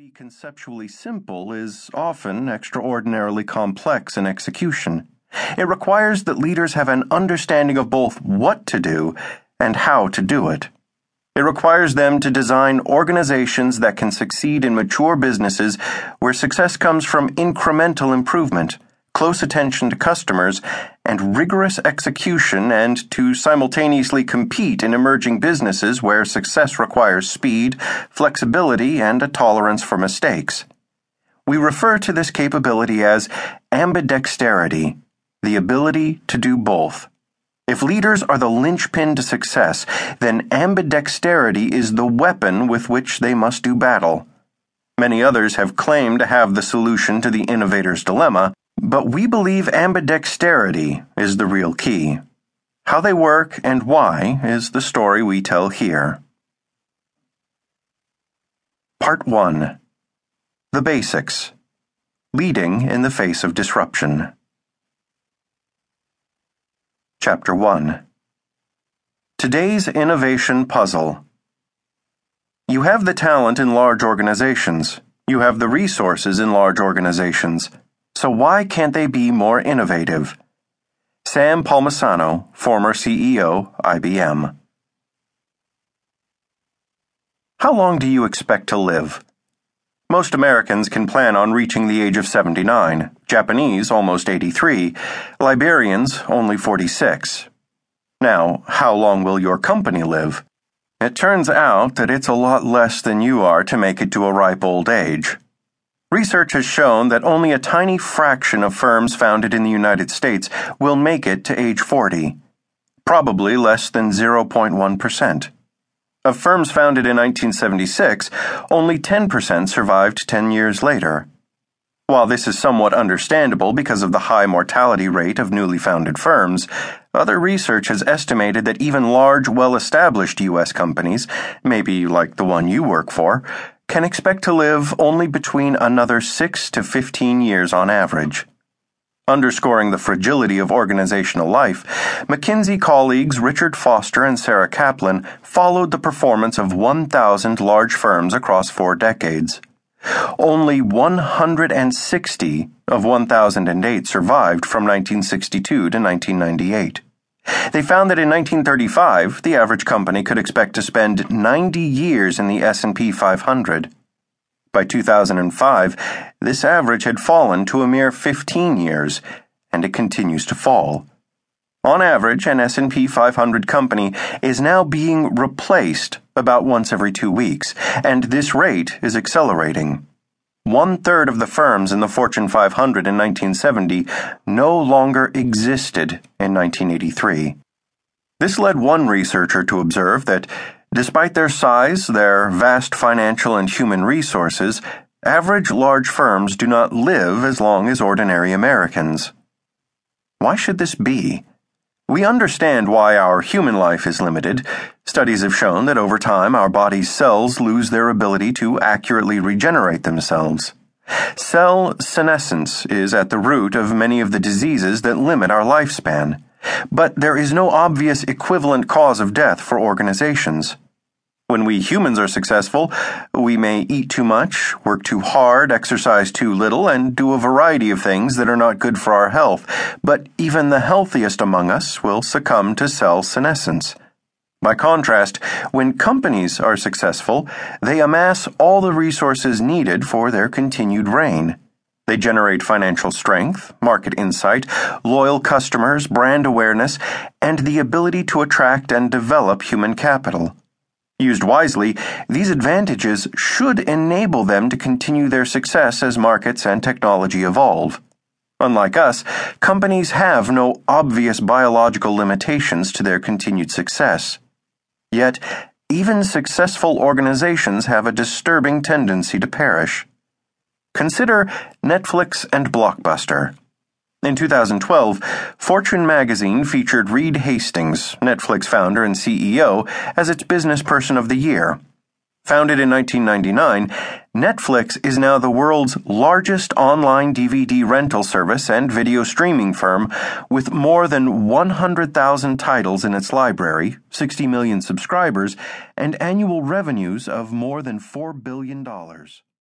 be conceptually simple is often extraordinarily complex in execution. It requires that leaders have an understanding of both what to do and how to do it. It requires them to design organizations that can succeed in mature businesses where success comes from incremental improvement close attention to customers, and rigorous execution, and to simultaneously compete in emerging businesses where success requires speed, flexibility, and a tolerance for mistakes. We refer to this capability as ambidexterity, the ability to do both. If leaders are the linchpin to success, then ambidexterity is the weapon with which they must do battle. Many others have claimed to have the solution to the innovator's dilemma, but we believe ambidexterity is the real key. How they work and why is the story we tell here. Part 1 The Basics Leading in the Face of Disruption. Chapter 1 Today's Innovation Puzzle. You have the talent in large organizations. You have the resources in large organizations. So why can't they be more innovative? Sam Palmisano, former CEO, IBM. How long do you expect to live? Most Americans can plan on reaching the age of 79, Japanese almost 83, Liberians only 46. Now, how long will your company live? It turns out that it's a lot less than you are to make it to a ripe old age. Research has shown that only a tiny fraction of firms founded in the United States will make it to age 40, probably less than 0.1%. Of firms founded in 1976, only 10% survived 10 years later. While this is somewhat understandable because of the high mortality rate of newly founded firms, other research has estimated that even large, well established U.S. companies, maybe like the one you work for, can expect to live only between another 6 to 15 years on average. Underscoring the fragility of organizational life, McKinsey colleagues Richard Foster and Sarah Kaplan followed the performance of 1,000 large firms across four decades. Only 160 of 1,008 survived from 1962 to 1998. They found that in 1935, the average company could expect to spend 90 years in the S&P 500. By 2005, this average had fallen to a mere 15 years, and it continues to fall. On average, an S&P 500 company is now being replaced about once every 2 weeks, and this rate is accelerating. One third of the firms in the Fortune 500 in 1970 no longer existed in 1983. This led one researcher to observe that, despite their size, their vast financial and human resources, average large firms do not live as long as ordinary Americans. Why should this be? We understand why our human life is limited. Studies have shown that over time our body's cells lose their ability to accurately regenerate themselves. Cell senescence is at the root of many of the diseases that limit our lifespan. But there is no obvious equivalent cause of death for organizations. When we humans are successful, we may eat too much, work too hard, exercise too little, and do a variety of things that are not good for our health. But even the healthiest among us will succumb to cell senescence. By contrast, when companies are successful, they amass all the resources needed for their continued reign. They generate financial strength, market insight, loyal customers, brand awareness, and the ability to attract and develop human capital. Used wisely, these advantages should enable them to continue their success as markets and technology evolve. Unlike us, companies have no obvious biological limitations to their continued success. Yet, even successful organizations have a disturbing tendency to perish. Consider Netflix and Blockbuster. In 2012, Fortune magazine featured Reed Hastings, Netflix founder and CEO, as its Business Person of the Year. Founded in 1999, Netflix is now the world's largest online DVD rental service and video streaming firm with more than 100,000 titles in its library, 60 million subscribers, and annual revenues of more than $4 billion.